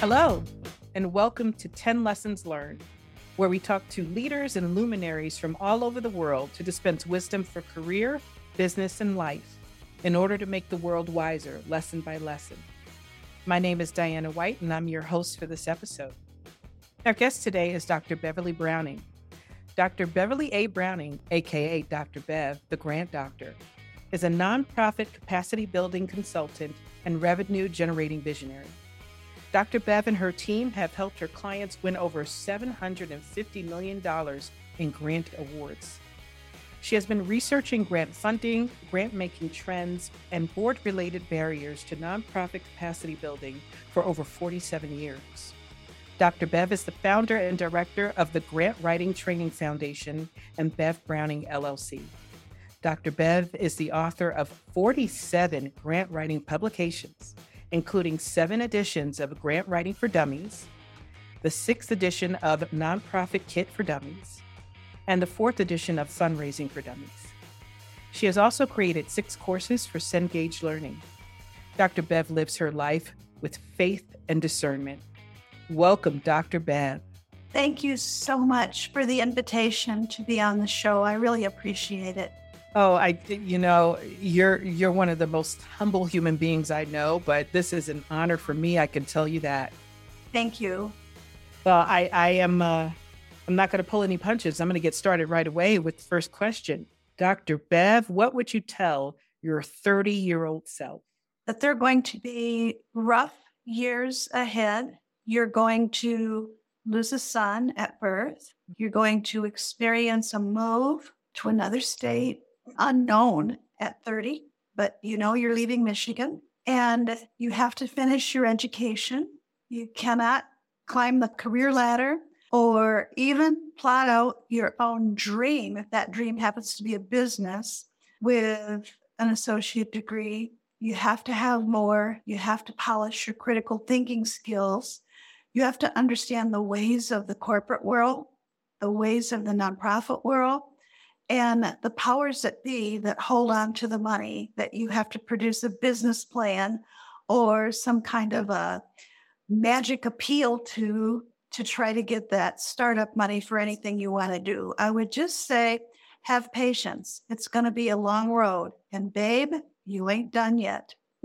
Hello, and welcome to 10 Lessons Learned, where we talk to leaders and luminaries from all over the world to dispense wisdom for career, business, and life in order to make the world wiser lesson by lesson. My name is Diana White, and I'm your host for this episode. Our guest today is Dr. Beverly Browning. Dr. Beverly A. Browning, aka Dr. Bev, the Grant Doctor, is a nonprofit capacity building consultant and revenue generating visionary. Dr. Bev and her team have helped her clients win over $750 million in grant awards. She has been researching grant funding, grant making trends, and board related barriers to nonprofit capacity building for over 47 years. Dr. Bev is the founder and director of the Grant Writing Training Foundation and Bev Browning LLC. Dr. Bev is the author of 47 grant writing publications, including seven editions of Grant Writing for Dummies, the sixth edition of Nonprofit Kit for Dummies, and the fourth edition of Fundraising for Dummies. She has also created six courses for Cengage Learning. Dr. Bev lives her life with faith and discernment. Welcome, Dr. Bev. Thank you so much for the invitation to be on the show. I really appreciate it. Oh, I you know, you're you're one of the most humble human beings I know, but this is an honor for me, I can tell you that. Thank you. Well, I I am uh I'm not going to pull any punches. I'm going to get started right away with the first question. Dr. Bev, what would you tell your 30-year-old self? That they're going to be rough years ahead. You're going to lose a son at birth. You're going to experience a move to another state unknown at 30, but you know you're leaving Michigan and you have to finish your education. You cannot climb the career ladder or even plot out your own dream if that dream happens to be a business with an associate degree. You have to have more. You have to polish your critical thinking skills. You have to understand the ways of the corporate world, the ways of the nonprofit world, and the powers that be that hold on to the money that you have to produce a business plan or some kind of a magic appeal to to try to get that startup money for anything you want to do. I would just say have patience. It's going to be a long road. And babe, you ain't done yet.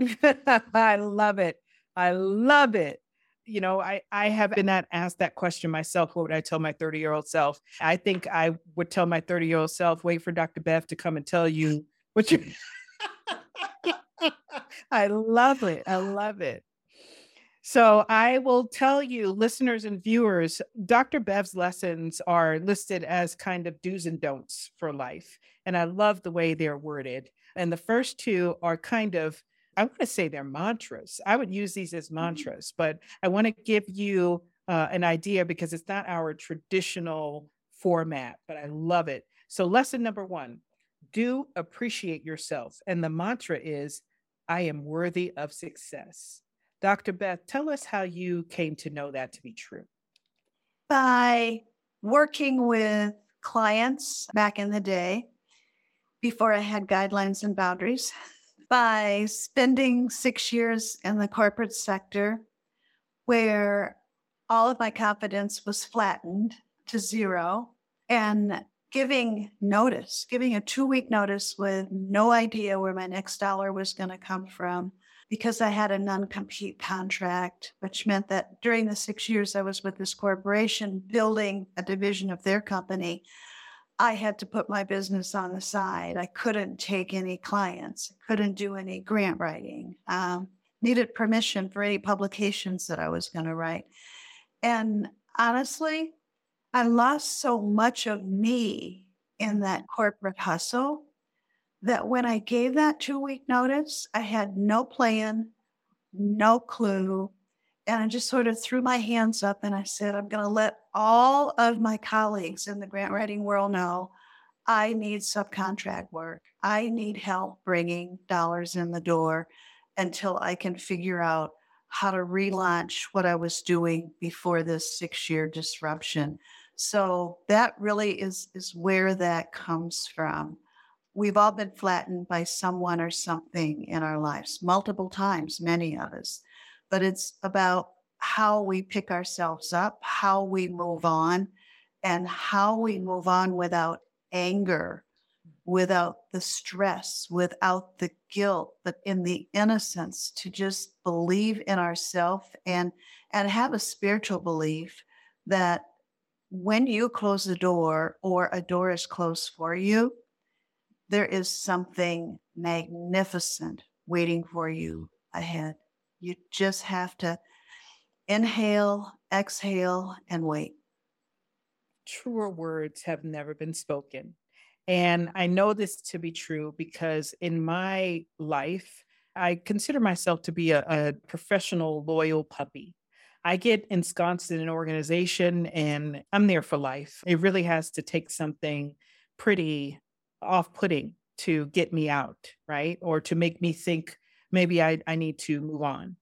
I love it. I love it you know, I, I have been asked that question myself. What would I tell my 30 year old self? I think I would tell my 30 year old self, wait for Dr. Bev to come and tell you what you. I love it. I love it. So I will tell you, listeners and viewers, Dr. Bev's lessons are listed as kind of do's and don'ts for life. And I love the way they're worded. And the first two are kind of I want to say they're mantras. I would use these as mm-hmm. mantras, but I want to give you uh, an idea because it's not our traditional format, but I love it. So, lesson number one do appreciate yourself. And the mantra is, I am worthy of success. Dr. Bev, tell us how you came to know that to be true. By working with clients back in the day, before I had guidelines and boundaries, by spending six years in the corporate sector where all of my confidence was flattened to zero and giving notice, giving a two week notice with no idea where my next dollar was going to come from because I had a non compete contract, which meant that during the six years I was with this corporation building a division of their company, I had to put my business on the side. I couldn't take any clients, couldn't do any grant writing, um, needed permission for any publications that I was going to write. And honestly, I lost so much of me in that corporate hustle that when I gave that two week notice, I had no plan, no clue. And I just sort of threw my hands up and I said, I'm going to let all of my colleagues in the grant writing world know I need subcontract work. I need help bringing dollars in the door until I can figure out how to relaunch what I was doing before this six year disruption. So that really is, is where that comes from. We've all been flattened by someone or something in our lives multiple times, many of us but it's about how we pick ourselves up, how we move on, and how we move on without anger, without the stress, without the guilt, but in the innocence to just believe in ourselves and and have a spiritual belief that when you close the door or a door is closed for you, there is something magnificent waiting for you ahead. You just have to inhale, exhale, and wait. Truer words have never been spoken. And I know this to be true because in my life, I consider myself to be a, a professional, loyal puppy. I get ensconced in an organization and I'm there for life. It really has to take something pretty off putting to get me out, right? Or to make me think maybe I, I need to move on.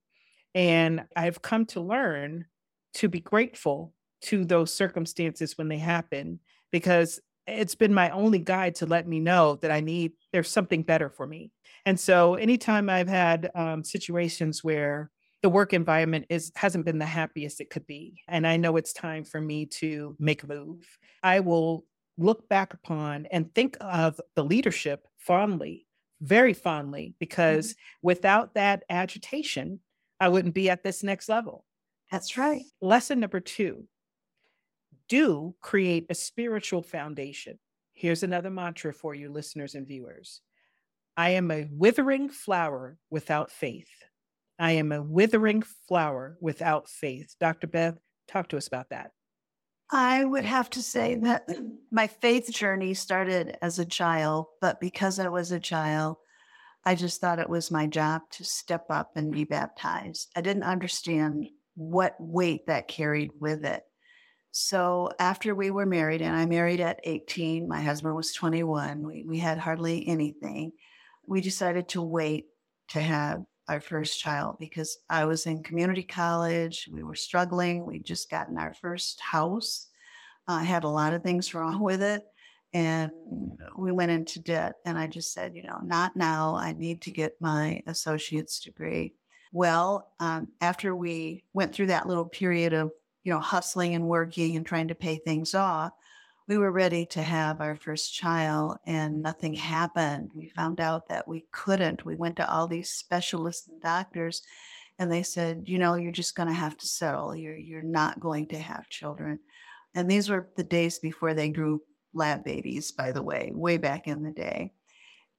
And I've come to learn to be grateful to those circumstances when they happen because it's been my only guide to let me know that I need, there's something better for me. And so anytime I've had um, situations where the work environment is hasn't been the happiest it could be and i know it's time for me to make a move i will look back upon and think of the leadership fondly very fondly because mm-hmm. without that agitation i wouldn't be at this next level that's right lesson number 2 do create a spiritual foundation. Here's another mantra for you, listeners and viewers I am a withering flower without faith. I am a withering flower without faith. Dr. Bev, talk to us about that. I would have to say that my faith journey started as a child, but because I was a child, I just thought it was my job to step up and be baptized. I didn't understand what weight that carried with it. So after we were married, and I married at 18, my husband was 21, we, we had hardly anything. We decided to wait to have our first child because I was in community college. We were struggling. We'd just gotten our first house. I uh, had a lot of things wrong with it. And we went into debt. And I just said, you know, not now. I need to get my associate's degree. Well, um, after we went through that little period of you know, hustling and working and trying to pay things off, we were ready to have our first child and nothing happened. We found out that we couldn't. We went to all these specialists and doctors and they said, you know, you're just going to have to settle. You're you're not going to have children. And these were the days before they grew lab babies, by the way, way back in the day.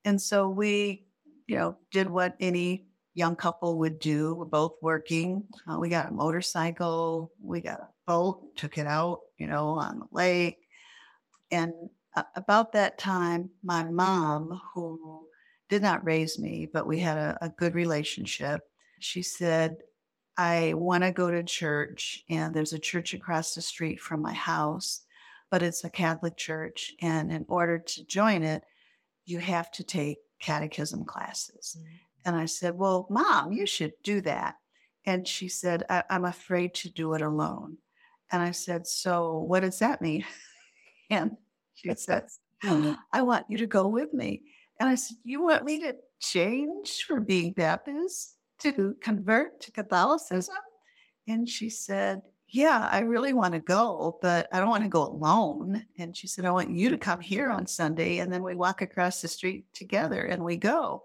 And so we, you know, did what any young couple would do. We're both working. Uh, we got a motorcycle, we got a boat, took it out, you know, on the lake. And about that time, my mom, who did not raise me, but we had a, a good relationship, she said, I want to go to church, and there's a church across the street from my house, but it's a Catholic church. And in order to join it, you have to take catechism classes. Mm-hmm. And I said, Well, mom, you should do that. And she said, I- am afraid to do it alone. And I said, So what does that mean? And she said, I want you to go with me. And I said, You want me to change from being Baptist to convert to Catholicism? And she said, Yeah, I really want to go, but I don't want to go alone. And she said, I want you to come here on Sunday. And then we walk across the street together and we go.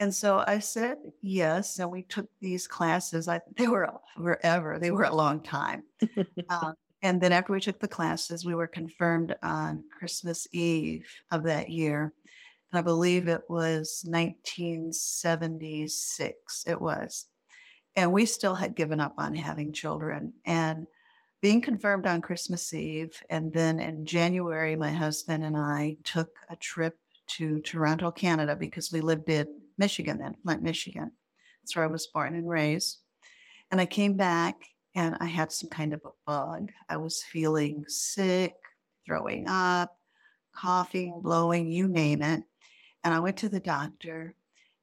And so I said yes, and we took these classes. I they were forever; they were a long time. um, and then after we took the classes, we were confirmed on Christmas Eve of that year, and I believe it was 1976. It was, and we still had given up on having children. And being confirmed on Christmas Eve, and then in January, my husband and I took a trip to Toronto, Canada, because we lived in Michigan then, Flint, Michigan. That's where I was born and raised. And I came back and I had some kind of a bug. I was feeling sick, throwing up, coughing, blowing, you name it. And I went to the doctor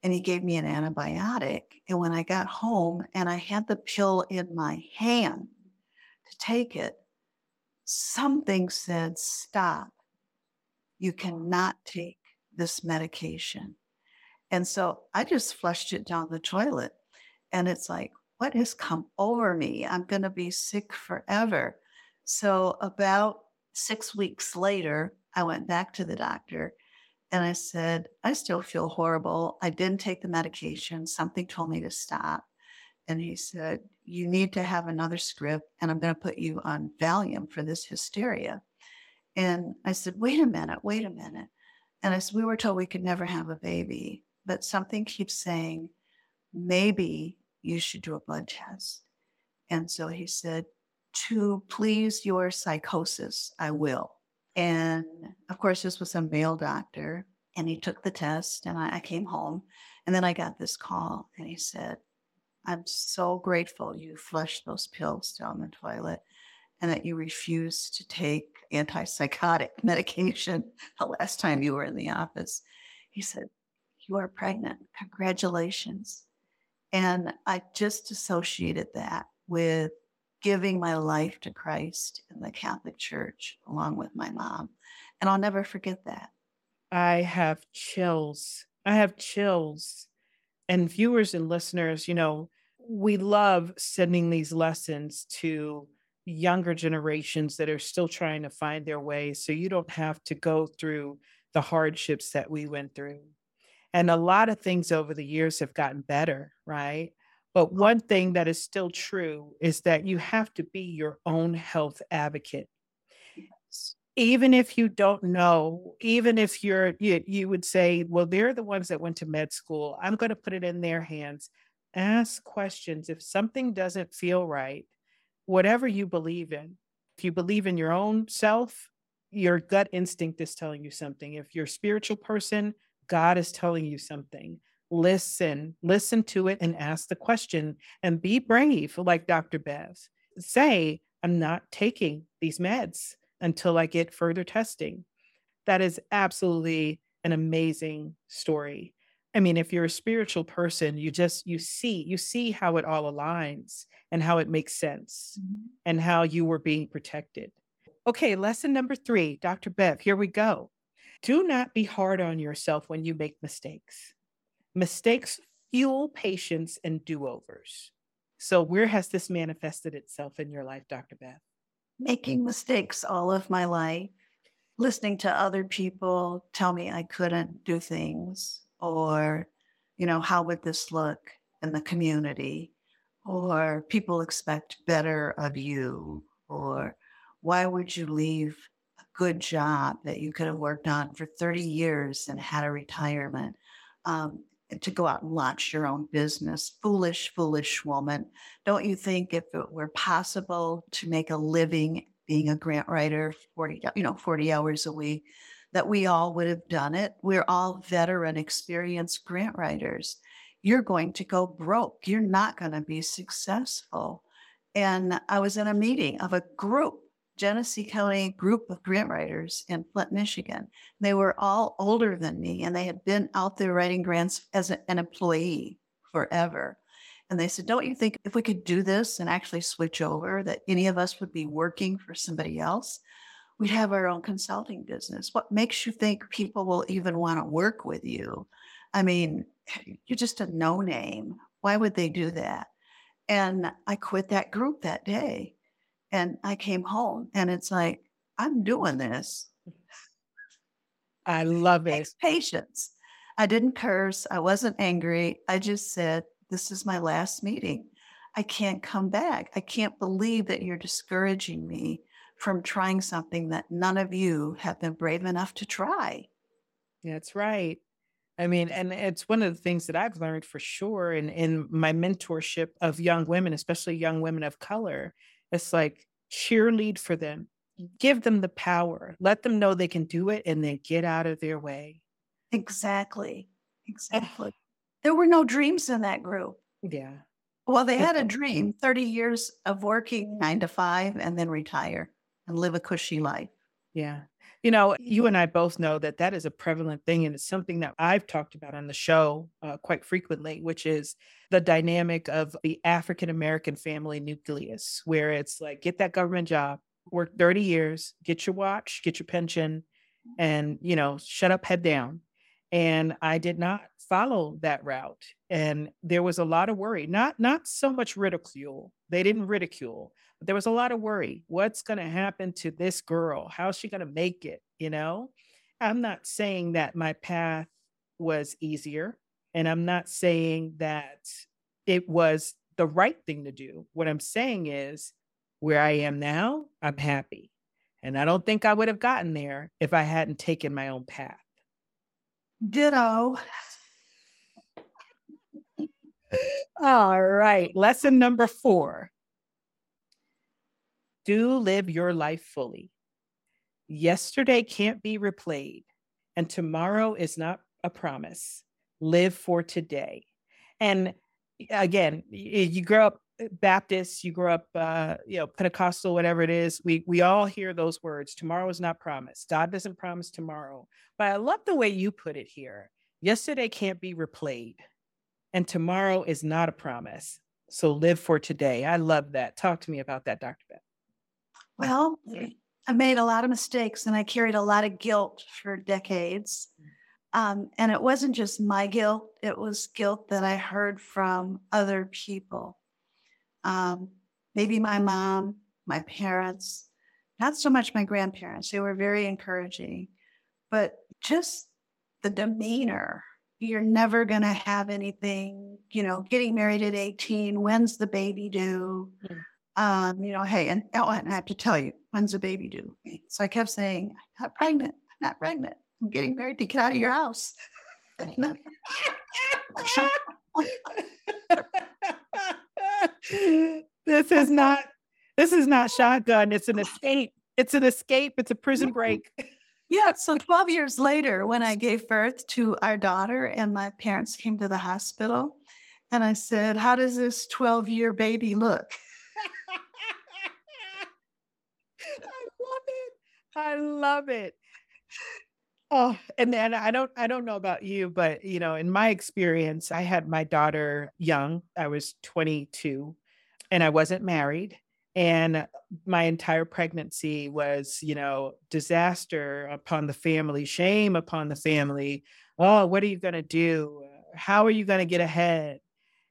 and he gave me an antibiotic. And when I got home and I had the pill in my hand to take it, something said, Stop. You cannot take this medication. And so I just flushed it down the toilet. And it's like, what has come over me? I'm going to be sick forever. So, about six weeks later, I went back to the doctor and I said, I still feel horrible. I didn't take the medication. Something told me to stop. And he said, You need to have another script, and I'm going to put you on Valium for this hysteria. And I said, Wait a minute, wait a minute. And I said, We were told we could never have a baby, but something keeps saying, Maybe you should do a blood test. And so he said, To please your psychosis, I will. And of course, this was a male doctor. And he took the test, and I, I came home. And then I got this call, and he said, I'm so grateful you flushed those pills down the toilet and that you refused to take antipsychotic medication the last time you were in the office. He said, You are pregnant. Congratulations. And I just associated that with giving my life to Christ in the Catholic Church along with my mom. And I'll never forget that. I have chills. I have chills. And viewers and listeners, you know, we love sending these lessons to younger generations that are still trying to find their way so you don't have to go through the hardships that we went through. And a lot of things over the years have gotten better, right? But one thing that is still true is that you have to be your own health advocate. Even if you don't know, even if you're, you, you would say, well, they're the ones that went to med school. I'm going to put it in their hands. Ask questions. If something doesn't feel right, whatever you believe in, if you believe in your own self, your gut instinct is telling you something. If you're a spiritual person, God is telling you something. Listen, listen to it and ask the question and be brave, like Dr. Bev. Say, I'm not taking these meds until I get further testing. That is absolutely an amazing story. I mean, if you're a spiritual person, you just you see, you see how it all aligns and how it makes sense mm-hmm. and how you were being protected. Okay, lesson number 3, Dr. Bev, here we go. Do not be hard on yourself when you make mistakes. Mistakes fuel patience and do overs. So, where has this manifested itself in your life, Dr. Bev? Making mistakes all of my life, listening to other people tell me I couldn't do things, or, you know, how would this look in the community? Or people expect better of you, or why would you leave good job that you could have worked on for 30 years and had a retirement um, to go out and launch your own business. Foolish, foolish woman. Don't you think if it were possible to make a living being a grant writer 40 you know 40 hours a week that we all would have done it we're all veteran experienced grant writers you're going to go broke you're not going to be successful and i was in a meeting of a group Genesee County group of grant writers in Flint, Michigan. They were all older than me and they had been out there writing grants as an employee forever. And they said, Don't you think if we could do this and actually switch over, that any of us would be working for somebody else? We'd have our own consulting business. What makes you think people will even want to work with you? I mean, you're just a no name. Why would they do that? And I quit that group that day and I came home and it's like, I'm doing this. I love it. Patience. I didn't curse. I wasn't angry. I just said, This is my last meeting. I can't come back. I can't believe that you're discouraging me from trying something that none of you have been brave enough to try. That's right. I mean, and it's one of the things that I've learned for sure in, in my mentorship of young women, especially young women of color, it's like cheerlead for them, give them the power, let them know they can do it, and then get out of their way. Exactly. Exactly. there were no dreams in that group. Yeah. Well, they had a dream 30 years of working nine to five and then retire and live a cushy life. Yeah. You know, you and I both know that that is a prevalent thing. And it's something that I've talked about on the show uh, quite frequently, which is the dynamic of the African American family nucleus, where it's like, get that government job, work 30 years, get your watch, get your pension, and, you know, shut up, head down. And I did not follow that route. And there was a lot of worry, not not so much ridicule. They didn't ridicule, but there was a lot of worry. What's going to happen to this girl? How's she going to make it, you know? I'm not saying that my path was easier, and I'm not saying that it was the right thing to do. What I'm saying is where I am now, I'm happy. And I don't think I would have gotten there if I hadn't taken my own path. Ditto. All right. Lesson number four do live your life fully. Yesterday can't be replayed, and tomorrow is not a promise. Live for today. And again, you grow up uh, Baptist, you grow up, uh, you know, Pentecostal, whatever it is. We we all hear those words. Tomorrow is not promised. God doesn't promise tomorrow. But I love the way you put it here. Yesterday can't be replayed, and tomorrow is not a promise. So live for today. I love that. Talk to me about that, Dr. Bev. Well, I made a lot of mistakes and I carried a lot of guilt for decades. Um, and it wasn't just my guilt, it was guilt that I heard from other people. Um, maybe my mom, my parents, not so much my grandparents, they were very encouraging, but just the demeanor. You're never going to have anything, you know, getting married at 18, when's the baby due? Mm. Um, you know, hey, and, oh, and I have to tell you, when's the baby due? So I kept saying, I'm not pregnant, I'm not pregnant. I'm getting married to get out of your house. this is not this is not shotgun. It's an escape. It's an escape. It's a prison break. Yeah. So 12 years later, when I gave birth to our daughter and my parents came to the hospital, and I said, How does this 12 year baby look? I love it. I love it. Oh, and then I don't I don't know about you, but you know, in my experience, I had my daughter young. I was 22 and I wasn't married and my entire pregnancy was, you know, disaster upon the family, shame upon the family. Oh, what are you going to do? How are you going to get ahead?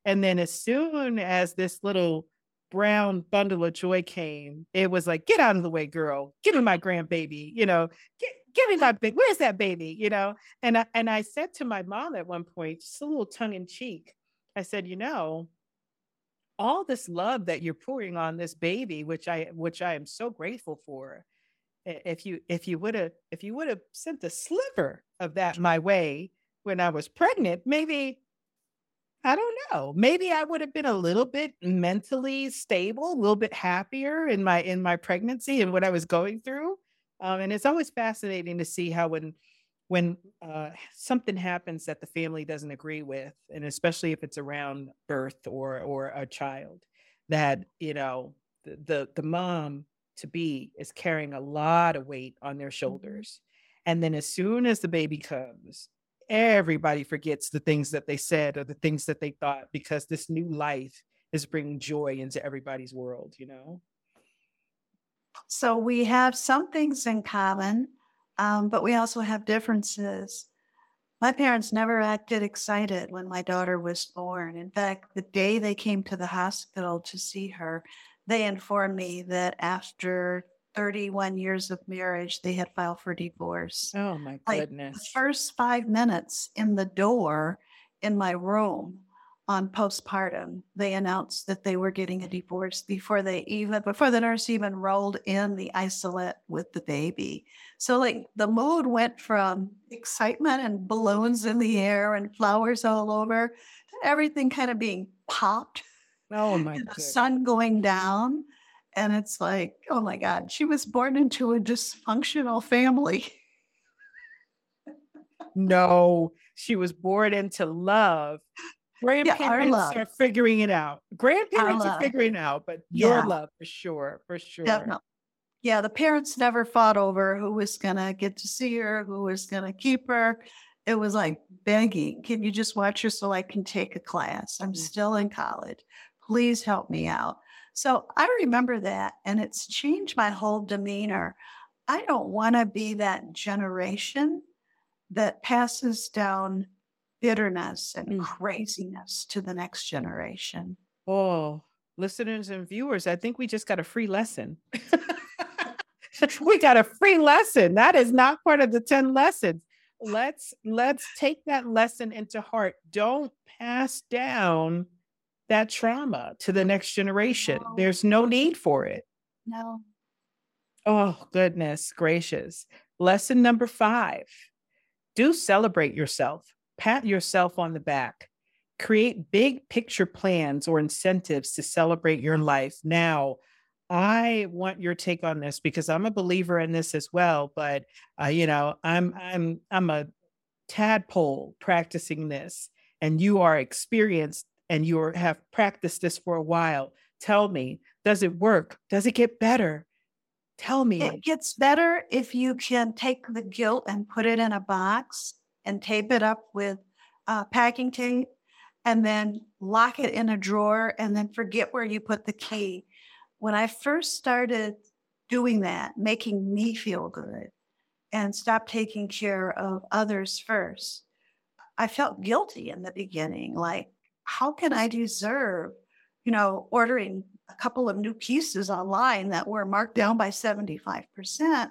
And then as soon as this little brown bundle of joy came, it was like, get out of the way, girl. Give me my grandbaby. You know, get, give me my big, where's that baby? You know, and I, and I said to my mom at one point, just a little tongue in cheek, I said, you know, all this love that you're pouring on this baby, which I, which I am so grateful for. If you, if you would have, if you would have sent a sliver of that my way when I was pregnant, maybe I don't know. Maybe I would have been a little bit mentally stable, a little bit happier in my in my pregnancy and what I was going through. Um, and it's always fascinating to see how when when uh, something happens that the family doesn't agree with, and especially if it's around birth or or a child, that you know the the, the mom to be is carrying a lot of weight on their mm-hmm. shoulders, and then as soon as the baby comes, everybody forgets the things that they said or the things that they thought because this new life is bringing joy into everybody's world. You know. So we have some things in common, um, but we also have differences. My parents never acted excited when my daughter was born. In fact, the day they came to the hospital to see her, they informed me that after 31 years of marriage, they had filed for divorce. Oh my goodness. Like the first five minutes in the door in my room, on postpartum, they announced that they were getting a divorce before they even before the nurse even rolled in the isolette with the baby. So like the mood went from excitement and balloons in the air and flowers all over to everything kind of being popped. Oh my goodness. the sun going down. And it's like, oh my God, she was born into a dysfunctional family. no, she was born into love Grandparents yeah, are figuring it out. Grandparents are figuring it out, but your love for sure, for sure. Definitely. Yeah, the parents never fought over who was going to get to see her, who was going to keep her. It was like begging, can you just watch her so I can take a class? I'm mm-hmm. still in college. Please help me out. So I remember that, and it's changed my whole demeanor. I don't want to be that generation that passes down bitterness and mm. craziness to the next generation. Oh, listeners and viewers, I think we just got a free lesson. we got a free lesson. That is not part of the 10 lessons. Let's let's take that lesson into heart. Don't pass down that trauma to the next generation. No. There's no need for it. No. Oh, goodness gracious. Lesson number 5. Do celebrate yourself. Pat yourself on the back. Create big picture plans or incentives to celebrate your life now I want your take on this because I'm a believer in this as well. But uh, you know, I'm I'm I'm a tadpole practicing this, and you are experienced and you have practiced this for a while. Tell me, does it work? Does it get better? Tell me. It gets better if you can take the guilt and put it in a box and tape it up with uh, packing tape, and then lock it in a drawer, and then forget where you put the key when I first started doing that, making me feel good and stop taking care of others first, I felt guilty in the beginning. Like, how can I deserve, you know, ordering a couple of new pieces online that were marked down by 75%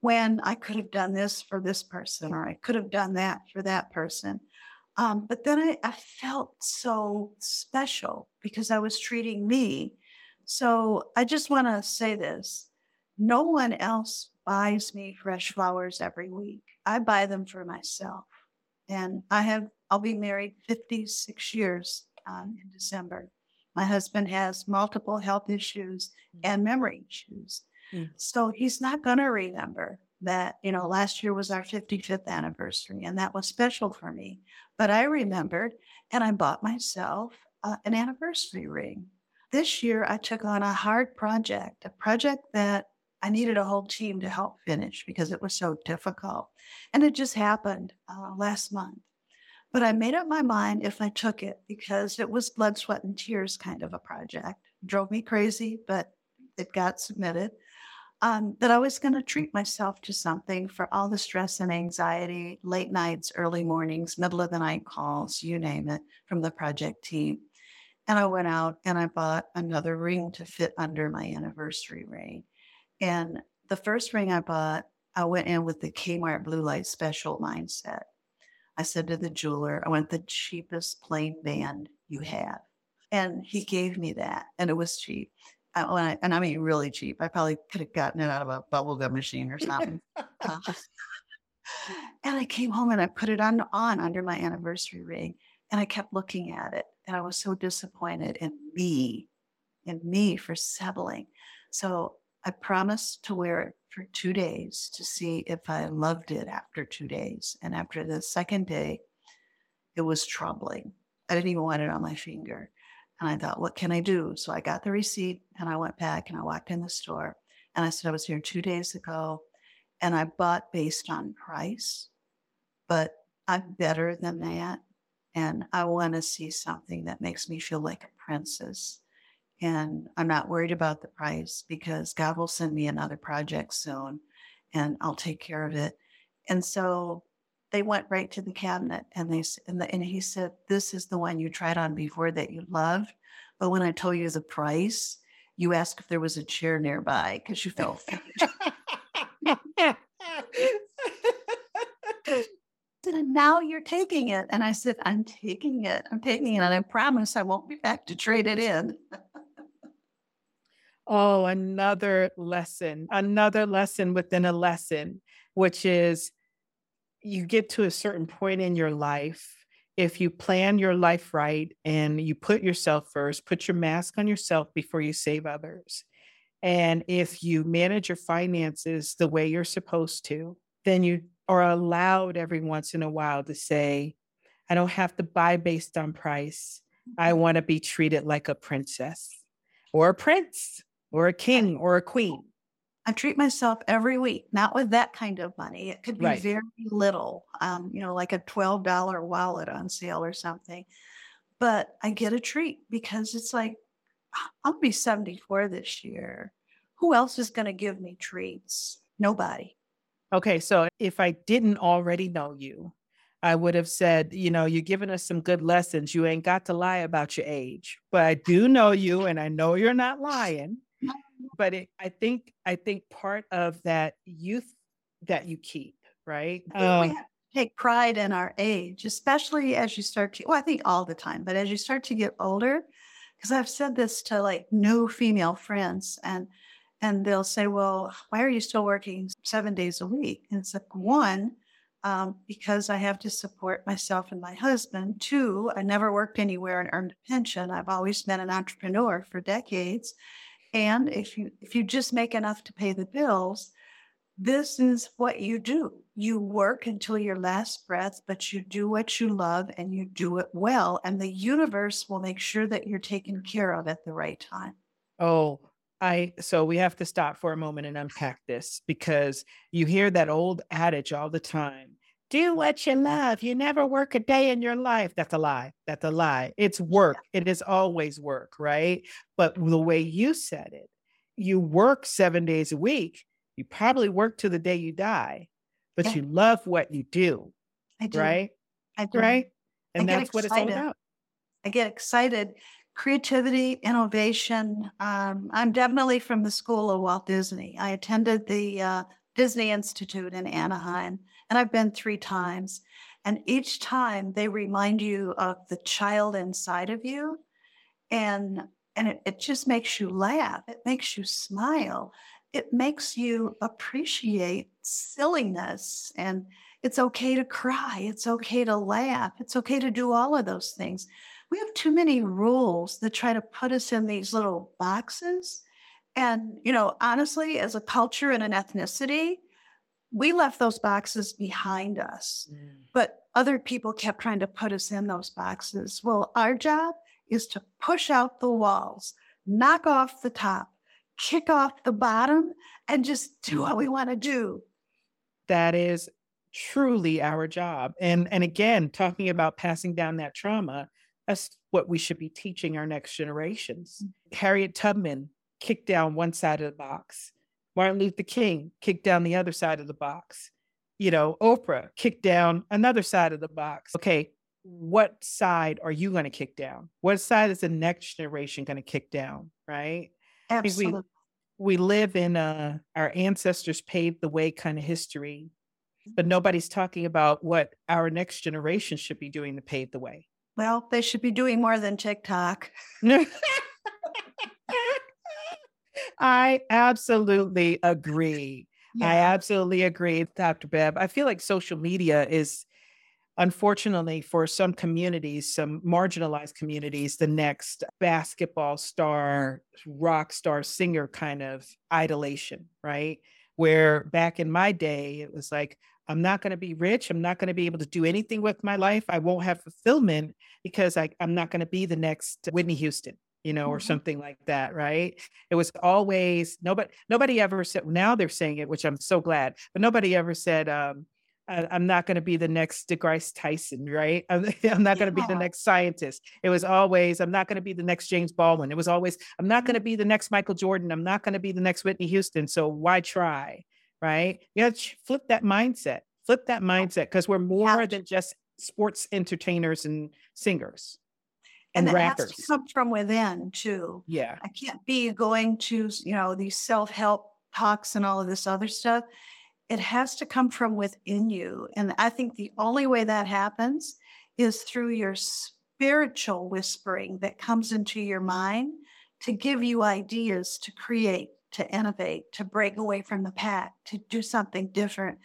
when I could have done this for this person or I could have done that for that person? Um, but then I, I felt so special because I was treating me so I just want to say this no one else buys me fresh flowers every week. I buy them for myself. And I have, I'll be married 56 years um, in December. My husband has multiple health issues mm. and memory issues. Mm. So he's not going to remember that, you know, last year was our 55th anniversary and that was special for me. But I remembered and I bought myself uh, an anniversary ring this year I took on a hard project, a project that I needed a whole team to help finish because it was so difficult. And it just happened uh, last month. But I made up my mind if I took it because it was blood, sweat, and tears kind of a project. Drove me crazy, but it got submitted. Um, that I was going to treat myself to something for all the stress and anxiety, late nights, early mornings, middle of the night calls, you name it, from the project team. And I went out and I bought another ring to fit under my anniversary ring. And the first ring I bought, I went in with the Kmart blue light special mindset. I said to the jeweler, I want the cheapest plain band you have. And he gave me that, and it was cheap. I, and I mean, really cheap. I probably could have gotten it out of a bubblegum machine or something. uh, and I came home and I put it on, on under my anniversary ring, and I kept looking at it. And I was so disappointed in me, in me for settling. So I promised to wear it for two days to see if I loved it after two days. And after the second day, it was troubling. I didn't even want it on my finger. And I thought, what can I do? So I got the receipt and I went back and I walked in the store and I said, I was here two days ago and I bought based on price, but I'm better than that. And I want to see something that makes me feel like a princess. And I'm not worried about the price because God will send me another project soon and I'll take care of it. And so they went right to the cabinet and they and, the, and he said, "This is the one you tried on before that you loved, but when I told you the price, you asked if there was a chair nearby because you felt." and now you're taking it. And I said, I'm taking it. I'm taking it. And I promise I won't be back to trade it in. Oh, another lesson, another lesson within a lesson, which is you get to a certain point in your life. If you plan your life right and you put yourself first, put your mask on yourself before you save others. And if you manage your finances the way you're supposed to, then you are allowed every once in a while to say, I don't have to buy based on price. I mm-hmm. want to be treated like a princess or a prince or a king or a queen. I treat myself every week, not with that kind of money. It could be right. very little, um, you know, like a $12 wallet on sale or something. But I get a treat because it's like, I'll be 74 this year. Who else is going to give me treats? Nobody. Okay, so if I didn't already know you, I would have said, you know, you're giving us some good lessons. You ain't got to lie about your age, but I do know you and I know you're not lying. But it, I think, I think part of that youth that you keep, right? Um, take pride in our age, especially as you start to, well, I think all the time, but as you start to get older, because I've said this to like no female friends and and they'll say, well, why are you still working seven days a week? And it's like, one, um, because I have to support myself and my husband. Two, I never worked anywhere and earned a pension. I've always been an entrepreneur for decades. And if you if you just make enough to pay the bills, this is what you do. You work until your last breath, but you do what you love and you do it well. And the universe will make sure that you're taken care of at the right time. Oh, I so we have to stop for a moment and unpack this because you hear that old adage all the time. Do what you love. You never work a day in your life. That's a lie. That's a lie. It's work. It is always work, right? But the way you said it, you work seven days a week. You probably work to the day you die, but yeah. you love what you do. I do. Right? I do. Right? And that's what it's all about. I get excited creativity, innovation. Um, I'm definitely from the school of Walt Disney. I attended the uh, Disney Institute in Anaheim, and I've been three times. And each time they remind you of the child inside of you. And, and it, it just makes you laugh, it makes you smile, it makes you appreciate silliness. And it's okay to cry, it's okay to laugh, it's okay to do all of those things we have too many rules that try to put us in these little boxes. And, you know, honestly, as a culture and an ethnicity, we left those boxes behind us, mm. but other people kept trying to put us in those boxes. Well, our job is to push out the walls, knock off the top, kick off the bottom, and just do what we want to do. That is truly our job. And and again, talking about passing down that trauma, that's what we should be teaching our next generations. Mm. Harriet Tubman kicked down one side of the box. Martin Luther King kicked down the other side of the box. You know, Oprah kicked down another side of the box. Okay, what side are you going to kick down? What side is the next generation going to kick down? Right? Absolutely. We, we live in a, our ancestors paved the way kind of history, but nobody's talking about what our next generation should be doing to pave the way. Well, they should be doing more than TikTok. I absolutely agree. Yeah. I absolutely agree, Dr. Bev. I feel like social media is, unfortunately, for some communities, some marginalized communities, the next basketball star, rock star, singer kind of idolation, right? Where back in my day, it was like, I'm not going to be rich. I'm not going to be able to do anything with my life. I won't have fulfillment because I, I'm not going to be the next Whitney Houston, you know, or mm-hmm. something like that. Right. It was always nobody, nobody ever said, now they're saying it, which I'm so glad, but nobody ever said, um, I, am not going to be the next DeGrasse Tyson, right? I'm, I'm not going to yeah. be the next scientist. It was always, I'm not going to be the next James Baldwin. It was always, I'm not going to be the next Michael Jordan. I'm not going to be the next Whitney Houston. So why try? right? You have to flip that mindset, flip that mindset because we're more than just sports entertainers and singers and, and rappers. Has to come from within too. Yeah. I can't be going to, you know, these self-help talks and all of this other stuff. It has to come from within you. And I think the only way that happens is through your spiritual whispering that comes into your mind to give you ideas to create to innovate, to break away from the pack, to do something different,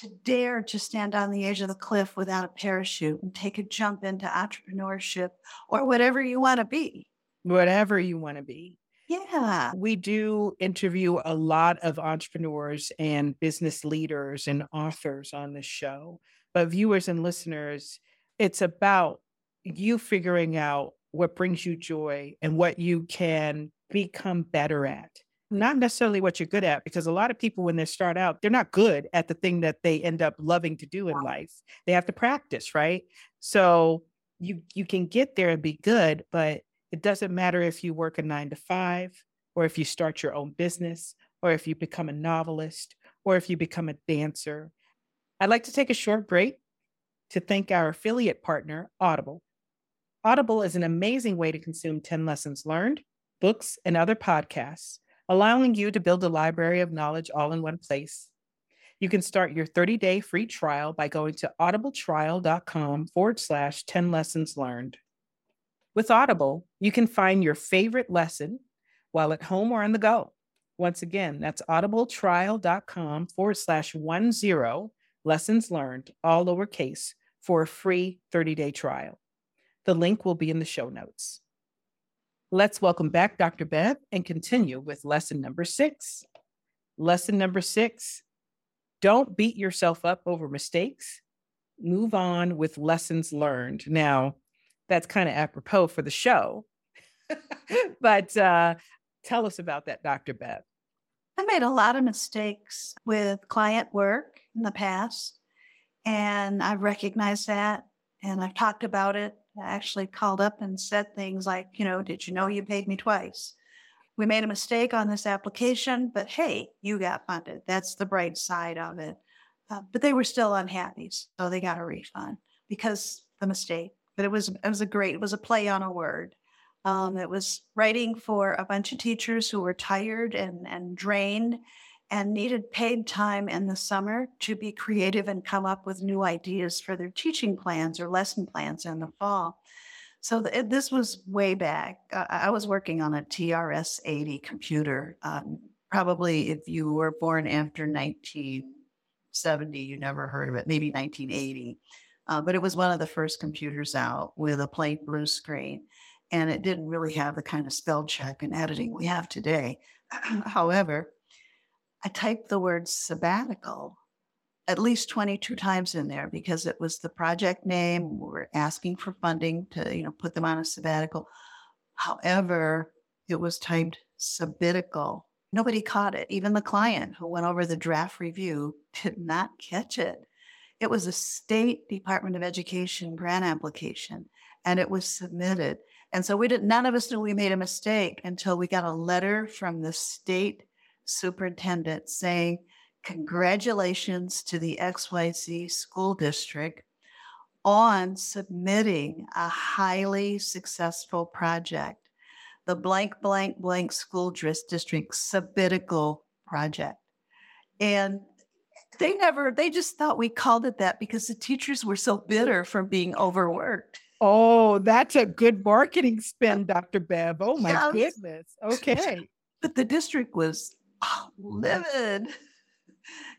to dare to stand on the edge of the cliff without a parachute and take a jump into entrepreneurship or whatever you want to be. Whatever you want to be. Yeah. We do interview a lot of entrepreneurs and business leaders and authors on the show. But viewers and listeners, it's about you figuring out what brings you joy and what you can become better at not necessarily what you're good at because a lot of people when they start out they're not good at the thing that they end up loving to do in life they have to practice right so you you can get there and be good but it doesn't matter if you work a 9 to 5 or if you start your own business or if you become a novelist or if you become a dancer. I'd like to take a short break to thank our affiliate partner, Audible. Audible is an amazing way to consume 10 lessons learned, books, and other podcasts, allowing you to build a library of knowledge all in one place. You can start your 30 day free trial by going to audibletrial.com forward slash 10 lessons learned. With Audible, you can find your favorite lesson while at home or on the go. Once again, that's audibletrial.com forward slash one zero lessons learned, all lowercase, for a free 30 day trial. The link will be in the show notes. Let's welcome back Dr. Bev and continue with lesson number six. Lesson number six don't beat yourself up over mistakes. Move on with lessons learned. Now, that's kind of apropos for the show. but uh, tell us about that, Dr. Bev. I made a lot of mistakes with client work in the past, and I've recognized that and I've talked about it. Actually called up and said things like, you know, did you know you paid me twice? We made a mistake on this application, but hey, you got funded. That's the bright side of it. Uh, but they were still unhappy, so they got a refund because the mistake. But it was it was a great it was a play on a word. Um, it was writing for a bunch of teachers who were tired and, and drained and needed paid time in the summer to be creative and come up with new ideas for their teaching plans or lesson plans in the fall. So th- this was way back. Uh, I was working on a TRS 80 computer. Um, probably if you were born after 1970, you never heard of it, maybe 1980. Uh, but it was one of the first computers out with a plain blue screen and it didn't really have the kind of spell check and editing we have today. However, I typed the word sabbatical at least 22 mm. times in there because it was the project name. We were asking for funding to, you know, put them on a sabbatical. However, it was typed sabbatical. Nobody caught it. Even the client who went over the draft review did not catch it. It was a state Department of Education grant application and it was submitted. And so we did none of us knew we made a mistake until we got a letter from the state superintendent saying, Congratulations to the XYZ school district on submitting a highly successful project, the blank, blank, blank school district sabbatical project. And they never, they just thought we called it that because the teachers were so bitter from being overworked. Oh, that's a good marketing spin, Dr. Bev. Oh my yes. goodness. Okay. But the district was oh, livid.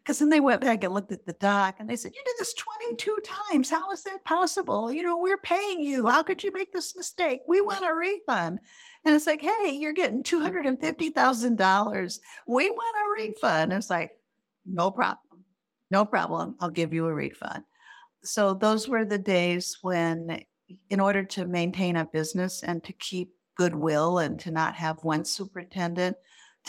Because then they went back and looked at the doc and they said, You did this 22 times. How is that possible? You know, we're paying you. How could you make this mistake? We want a refund. And it's like, Hey, you're getting $250,000. We want a refund. It's like, No problem. No problem. I'll give you a refund. So those were the days when in order to maintain a business and to keep goodwill and to not have one superintendent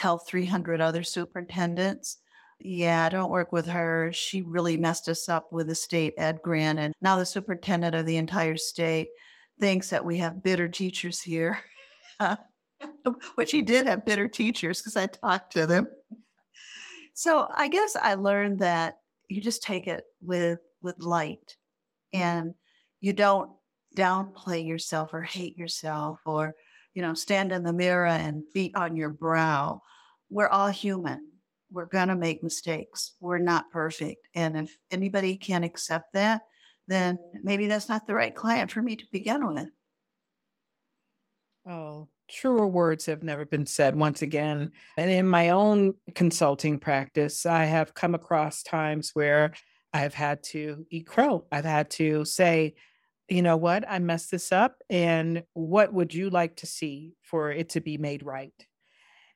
tell 300 other superintendents, yeah, don't work with her. She really messed us up with the state ed grant. And now the superintendent of the entire state thinks that we have bitter teachers here, which he did have bitter teachers because I talked to them. So I guess I learned that you just take it with with light and you don't downplay yourself or hate yourself or, you know, stand in the mirror and beat on your brow. We're all human. We're going to make mistakes. We're not perfect. And if anybody can't accept that, then maybe that's not the right client for me to begin with. Oh, truer words have never been said once again. And in my own consulting practice, I have come across times where I've had to eat crow. I've had to say, you know what, I messed this up. And what would you like to see for it to be made right?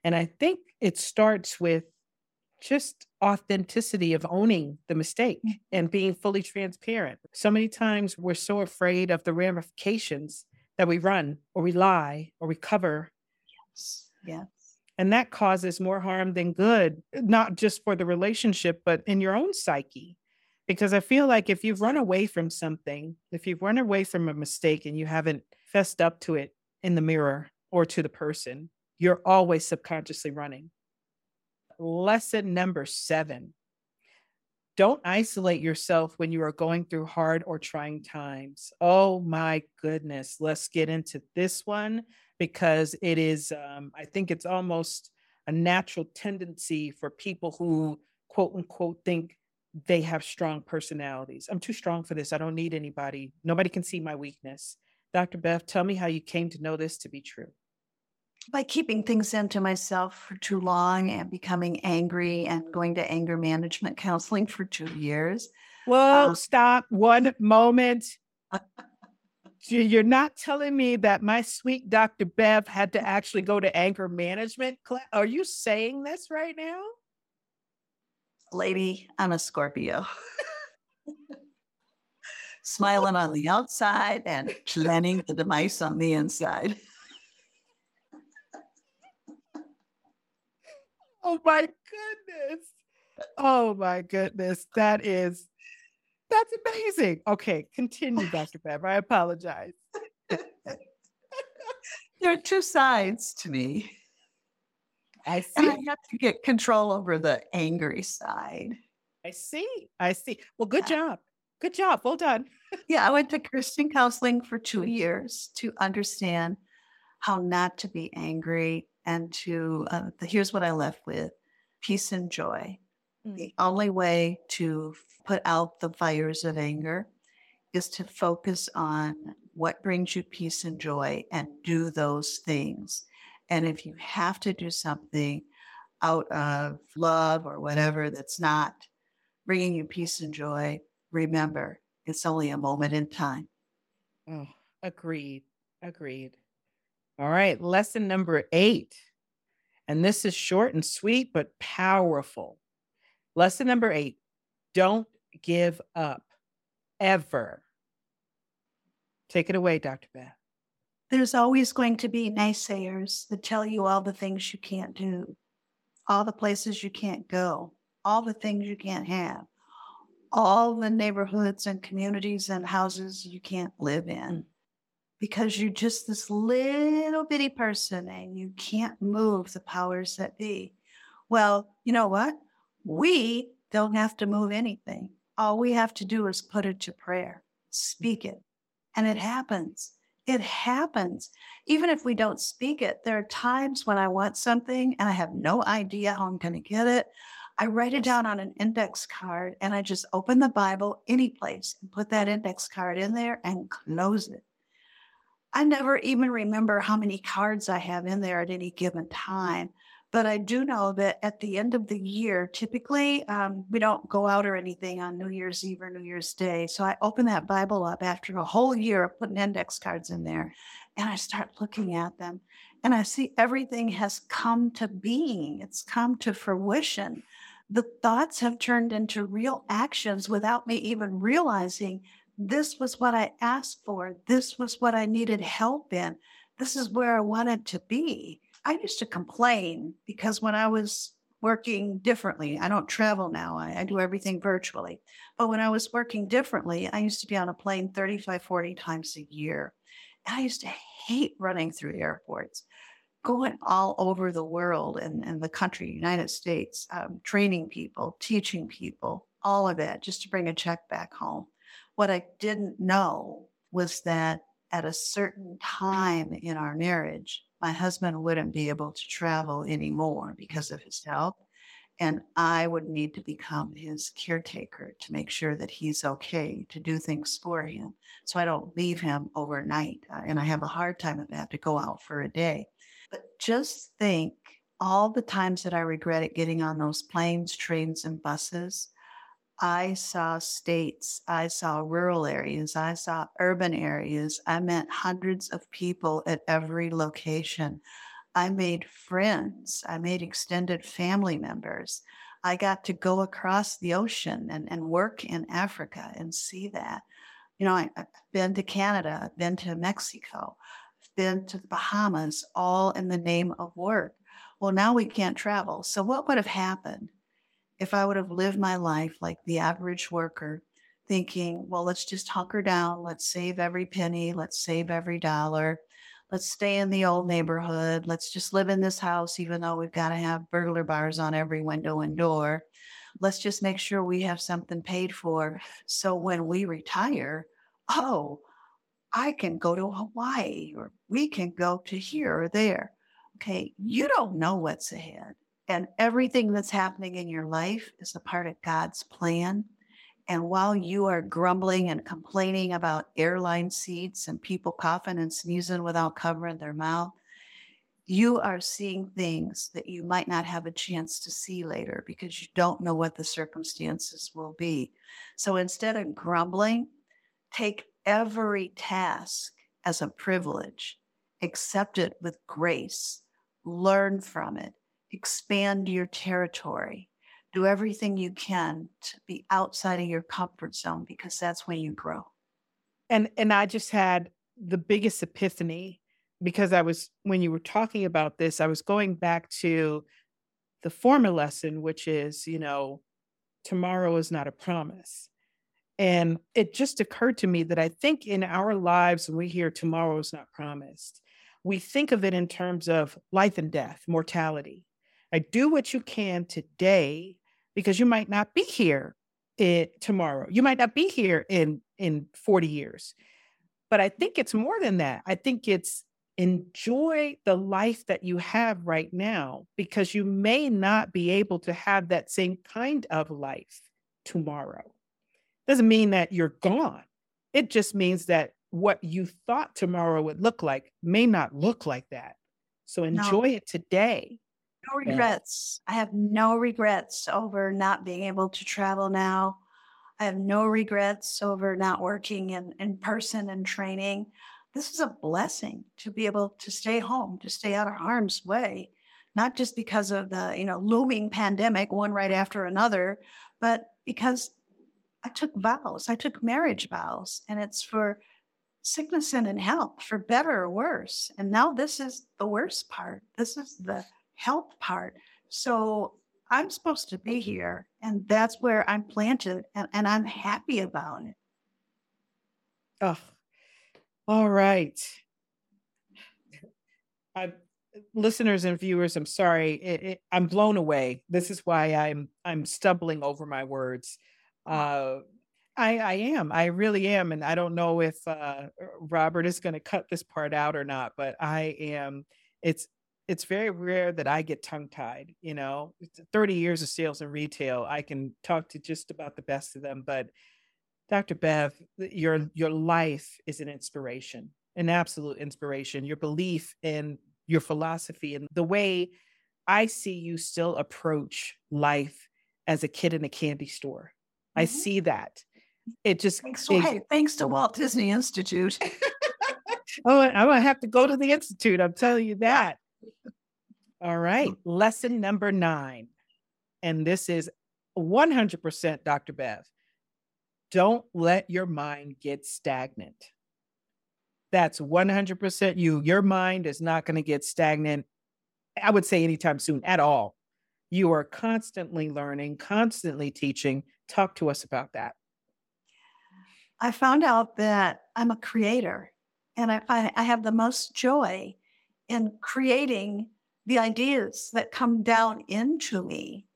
And I think it starts with just authenticity of owning the mistake mm. and being fully transparent. So many times we're so afraid of the ramifications that we run or we lie or we cover. Yes. Yes. And that causes more harm than good, not just for the relationship, but in your own psyche because I feel like if you've run away from something, if you've run away from a mistake and you haven't fessed up to it in the mirror or to the person, you're always subconsciously running. Lesson number seven Don't isolate yourself when you are going through hard or trying times. Oh my goodness. Let's get into this one because it is, um, I think it's almost a natural tendency for people who quote unquote think they have strong personalities. I'm too strong for this. I don't need anybody. Nobody can see my weakness. Dr. Bev, tell me how you came to know this to be true by keeping things into myself for too long and becoming angry and going to anger management counseling for two years. Well, um, stop one moment. You're not telling me that my sweet Dr. Bev had to actually go to anger management class. Are you saying this right now? Lady, I'm a Scorpio. Smiling on the outside and planning the demise on the inside. Oh my goodness. Oh my goodness. That is that's amazing. Okay, continue, Dr. Bev. I apologize. there are two sides to me. I see. And I have to get control over the angry side. I see. I see. Well, good job. Good job. Well done. yeah, I went to Christian counseling for two years to understand how not to be angry and to uh, the, here's what I left with peace and joy. Mm. The only way to put out the fires of anger is to focus on what brings you peace and joy and do those things. And if you have to do something out of love or whatever that's not bringing you peace and joy, remember it's only a moment in time. Oh, agreed. Agreed. All right, lesson number eight. And this is short and sweet, but powerful. Lesson number eight don't give up ever. Take it away, Dr. Bev. There's always going to be naysayers that tell you all the things you can't do, all the places you can't go, all the things you can't have, all the neighborhoods and communities and houses you can't live in because you're just this little bitty person and you can't move the powers that be. Well, you know what? We don't have to move anything. All we have to do is put it to prayer, speak it, and it happens. It happens. Even if we don't speak it, there are times when I want something and I have no idea how I'm going to get it. I write it down on an index card and I just open the Bible any place and put that index card in there and close it. I never even remember how many cards I have in there at any given time. But I do know that at the end of the year, typically um, we don't go out or anything on New Year's Eve or New Year's Day. So I open that Bible up after a whole year of putting index cards in there and I start looking at them and I see everything has come to being, it's come to fruition. The thoughts have turned into real actions without me even realizing this was what I asked for. This was what I needed help in. This is where I wanted to be. I used to complain because when I was working differently, I don't travel now, I, I do everything virtually. But when I was working differently, I used to be on a plane 35, 40 times a year. I used to hate running through airports, going all over the world and, and the country, United States, um, training people, teaching people, all of it just to bring a check back home. What I didn't know was that at a certain time in our marriage, my husband wouldn't be able to travel anymore because of his health. And I would need to become his caretaker to make sure that he's okay to do things for him. So I don't leave him overnight. Uh, and I have a hard time I have to go out for a day. But just think all the times that I regretted getting on those planes, trains, and buses I saw states, I saw rural areas, I saw urban areas. I met hundreds of people at every location. I made friends, I made extended family members. I got to go across the ocean and, and work in Africa and see that. You know, I, have been to Canada, I've been to Mexico, I've been to the Bahamas, all in the name of work. Well, now we can't travel. So, what would have happened if I would have lived my life like the average worker, thinking, well, let's just hunker down, let's save every penny, let's save every dollar, let's stay in the old neighborhood, let's just live in this house, even though we've got to have burglar bars on every window and door. let's just make sure we have something paid for. So when we retire, oh, I can go to Hawaii or we can go to here or there. Okay, you don't know what's ahead. And everything that's happening in your life is a part of God's plan. And while you are grumbling and complaining about airline seats and people coughing and sneezing without covering their mouth, you are seeing things that you might not have a chance to see later because you don't know what the circumstances will be. So instead of grumbling, take every task as a privilege, accept it with grace, learn from it, expand your territory, do everything you can to be outside of your comfort zone because that's when you grow. And and I just had the biggest epiphany because I was when you were talking about this, I was going back to the former lesson, which is, you know, tomorrow is not a promise. And it just occurred to me that I think in our lives, when we hear tomorrow is not promised, we think of it in terms of life and death, mortality. I do what you can today because you might not be here it, tomorrow. You might not be here in in 40 years. But I think it's more than that. I think it's enjoy the life that you have right now because you may not be able to have that same kind of life tomorrow. Doesn't mean that you're gone. It just means that what you thought tomorrow would look like may not look like that. So enjoy no. it today. No regrets. Yeah. I have no regrets over not being able to travel now. I have no regrets over not working in, in person and training. This is a blessing to be able to stay home, to stay out of harm's way, not just because of the, you know, looming pandemic, one right after another, but because I took vows. I took marriage vows, and it's for sickness and in health, for better or worse. And now this is the worst part. This is the health part. So I'm supposed to be here, and that's where I'm planted, and, and I'm happy about it. Oh, all right. I, listeners and viewers, I'm sorry. It, it, I'm blown away. This is why I'm I'm stumbling over my words. Uh, I, I am. I really am. And I don't know if uh, Robert is going to cut this part out or not, but I am. It's it's very rare that I get tongue tied. You know, 30 years of sales and retail, I can talk to just about the best of them. But Dr. Bev, your your life is an inspiration, an absolute inspiration. Your belief in your philosophy and the way I see you still approach life as a kid in a candy store. Mm-hmm. I see that. It just thanks, it, hey, thanks to Walt Disney Institute. oh, I'm gonna have to go to the institute. I'm telling you that. All right, hmm. lesson number nine, and this is 100% Dr. Bev. Don't let your mind get stagnant. That's 100% you. Your mind is not going to get stagnant, I would say, anytime soon at all. You are constantly learning, constantly teaching. Talk to us about that. I found out that I'm a creator and I, I have the most joy in creating the ideas that come down into me.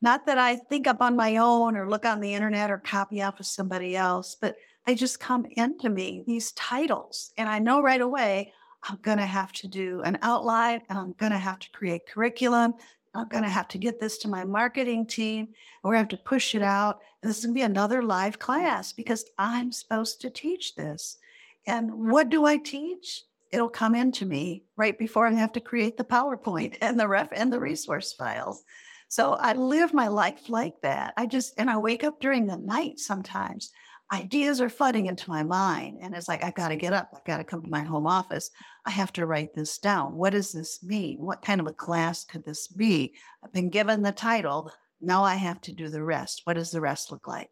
Not that I think up on my own or look on the internet or copy off of somebody else, but they just come into me, these titles. And I know right away I'm going to have to do an outline and I'm going to have to create curriculum I'm going to have to get this to my marketing team. We're going to have to push it out. And this is going to be another live class because I'm supposed to teach this. And what do I teach? It'll come into me right before I have to create the PowerPoint and the ref and the resource files. So I live my life like that. I just, and I wake up during the night sometimes ideas are flooding into my mind. And it's like, I've got to get up. I've got to come to my home office. I have to write this down. What does this mean? What kind of a class could this be? I've been given the title. Now I have to do the rest. What does the rest look like?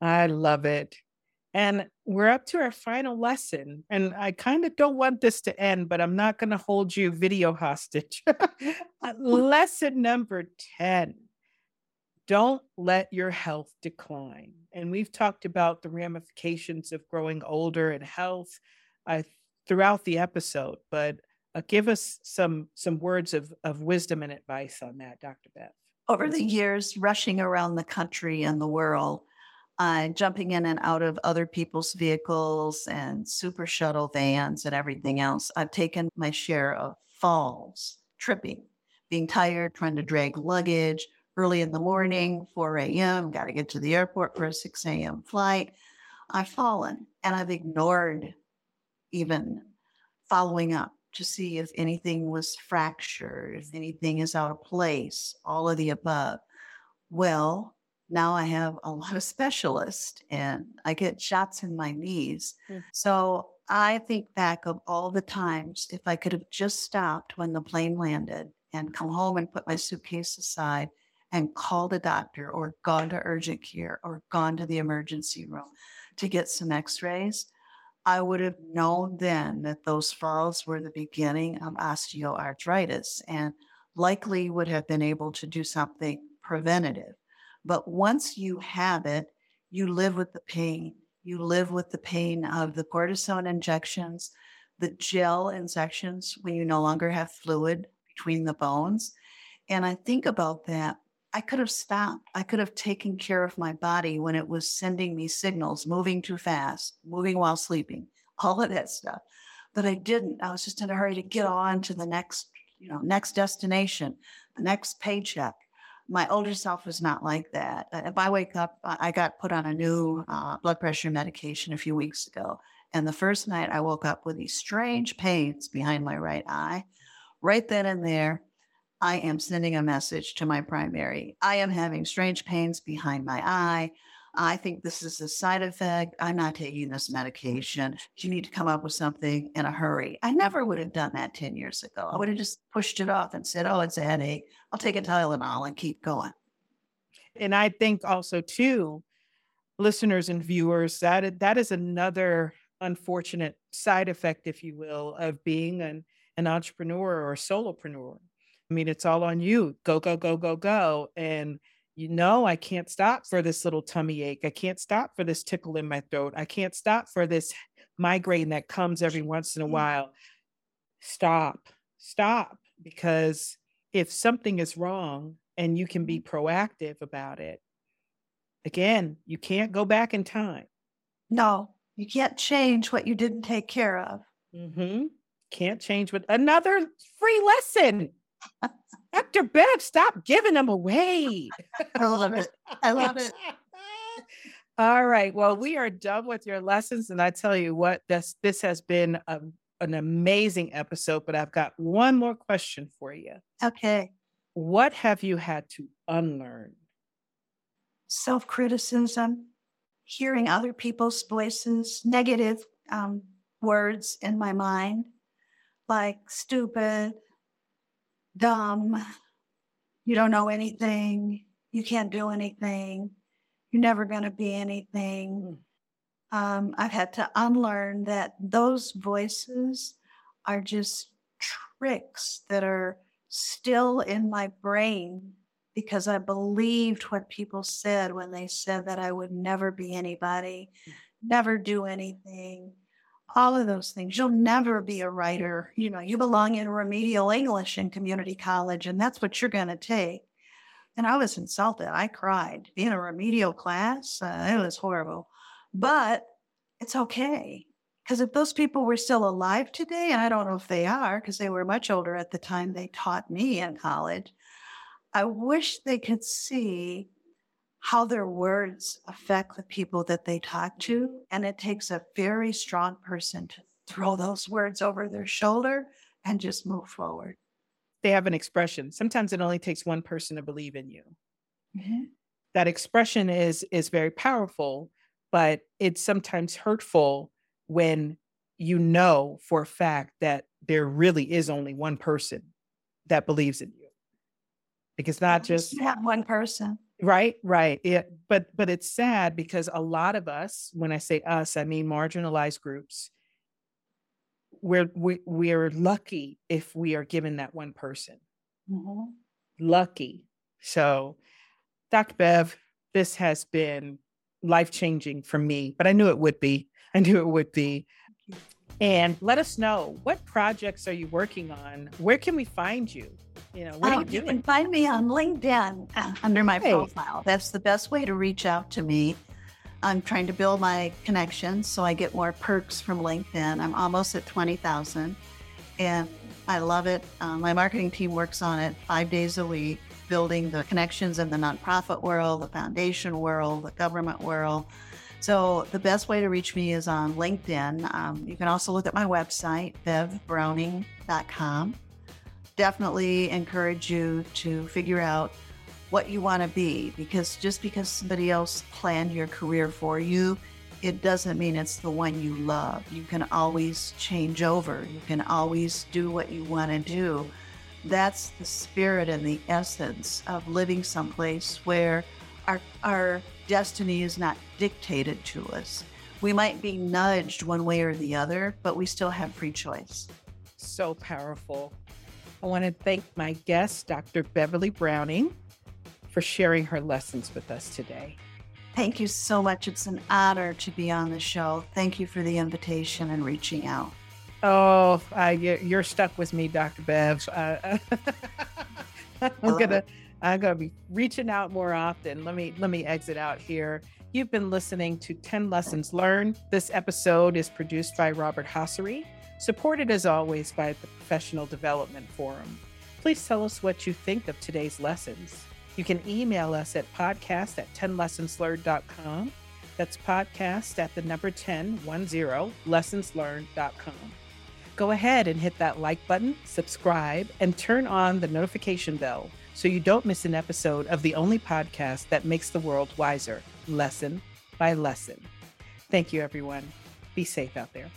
I love it. And we're up to our final lesson. And I kind of don't want this to end, but I'm not going to hold you video hostage. lesson number 10 don't let your health decline. And we've talked about the ramifications of growing older and health uh, throughout the episode, but uh, give us some some words of, of wisdom and advice on that, Dr. Bev. over the years, rushing around the country and the world, uh, jumping in and out of other people's vehicles and super shuttle vans and everything else, I've taken my share of falls, tripping, being tired, trying to drag luggage early in the morning, 4 a.m., got to get to the airport for a 6 a.m. flight. I've fallen and I've ignored even following up to see if anything was fractured, if anything is out of place, all of the above. Well, now I have a lot of specialists and I get shots in my knees. Mm. So I think back of all the times if I could have just stopped when the plane landed and come home and put my suitcase aside and called a doctor or gone to urgent care or gone to the emergency room to get some x rays, I would have known then that those falls were the beginning of osteoarthritis and likely would have been able to do something preventative. But once you have it, you live with the pain. You live with the pain of the cortisone injections, the gel injections when you no longer have fluid between the bones. And I think about that I could have stopped. I could have taken care of my body when it was sending me signals, moving too fast, moving while sleeping, all of that stuff. But I didn't. I was just in a hurry to get on to the next, you know, next destination, the next paycheck. My older self was not like that. Uh, if I wake up, I got put on a new uh, blood pressure medication a few weeks ago. And the first night I woke up with these strange pains behind my right eye. Right then and there, I am sending a message to my primary. I am having strange pains behind my eye. I think this is a side effect. I'm not taking this medication. You need to come up with something in a hurry. I never would have done that 10 years ago. I would have just pushed it off and said, oh, it's a headache. I'll take a Tylenol and keep going. And I think also, too, listeners and viewers, that that is another unfortunate side effect, if you will, of being an, an entrepreneur or solopreneur I mean, it's all on you. Go, go, go, go, go. And you know, I can't stop for this little tummy ache. I can't stop for this tickle in my throat. I can't stop for this migraine that comes every once in a while. Stop, stop. Because if something is wrong and you can be proactive about it, again, you can't go back in time. No, you can't change what you didn't take care of. Mm-hmm. Can't change with another free lesson. Dr. Bev, stop giving them away. I love it. I love it. All right. Well, we are done with your lessons. And I tell you what, this this has been a, an amazing episode, but I've got one more question for you. Okay. What have you had to unlearn? Self criticism, hearing other people's voices, negative um, words in my mind, like stupid, dumb, you don't know anything, you can't do anything, you're never going to be anything. Hmm. Um, I've had to unlearn that those voices are just tricks that are still in my brain because I believed what people said when they said that I would never be anybody, hmm. never do anything, all of those things. You'll never be a writer. You know, you belong in remedial English in community college, and that's what you're going to take. And I was insulted. I cried. Being a remedial class, uh, it was horrible. But it's okay. Because if those people were still alive today, and I don't know if they are, because they were much older at the time they taught me in college, I wish they could see how their words affect the people that they talk to. And it takes a very strong person to throw those words over their shoulder and just move forward. They have an expression. Sometimes it only takes one person to believe in you. Mm-hmm. That expression is is very powerful, but it's sometimes hurtful when you know for a fact that there really is only one person that believes in you. Because not just have one person. Right, right. Yeah, but but it's sad because a lot of us, when I say us, I mean marginalized groups. We're we, we're lucky if we are given that one person. Mm-hmm. Lucky. So, Dr. Bev, this has been life changing for me, but I knew it would be. I knew it would be. And let us know what projects are you working on? Where can we find you? You know, what Oh, are you you can find me on LinkedIn uh, under my profile. That's the best way to reach out to me. I'm trying to build my connections so I get more perks from LinkedIn. I'm almost at 20,000 and I love it. Um, my marketing team works on it five days a week, building the connections in the nonprofit world, the foundation world, the government world. So the best way to reach me is on LinkedIn. Um, you can also look at my website, bevbrowning.com definitely encourage you to figure out what you want to be because just because somebody else planned your career for you, it doesn't mean it's the one you love. You can always change over, you can always do what you want to do. That's the spirit and the essence of living someplace where our, our destiny is not dictated to us. We might be nudged one way or the other, but we still have free choice. so powerful. I want to thank my guest, Dr. Beverly Browning, for sharing her lessons with us today. Thank you so much. It's an honor to be on the show. Thank you for the invitation and reaching out. Oh, I, you're stuck with me, Dr. Bev. Uh, I'm gonna. I'm gonna be reaching out more often. Let me, let me exit out here. You've been listening to 10 Lessons Learned. This episode is produced by Robert Hossery, supported as always by the Professional Development Forum. Please tell us what you think of today's lessons. You can email us at podcast at 10lessonslearned.com. That's podcast at the number 10, 10, lessonslearned.com. Go ahead and hit that like button, subscribe, and turn on the notification bell so you don't miss an episode of the only podcast that makes the world wiser, lesson by lesson. Thank you, everyone. Be safe out there.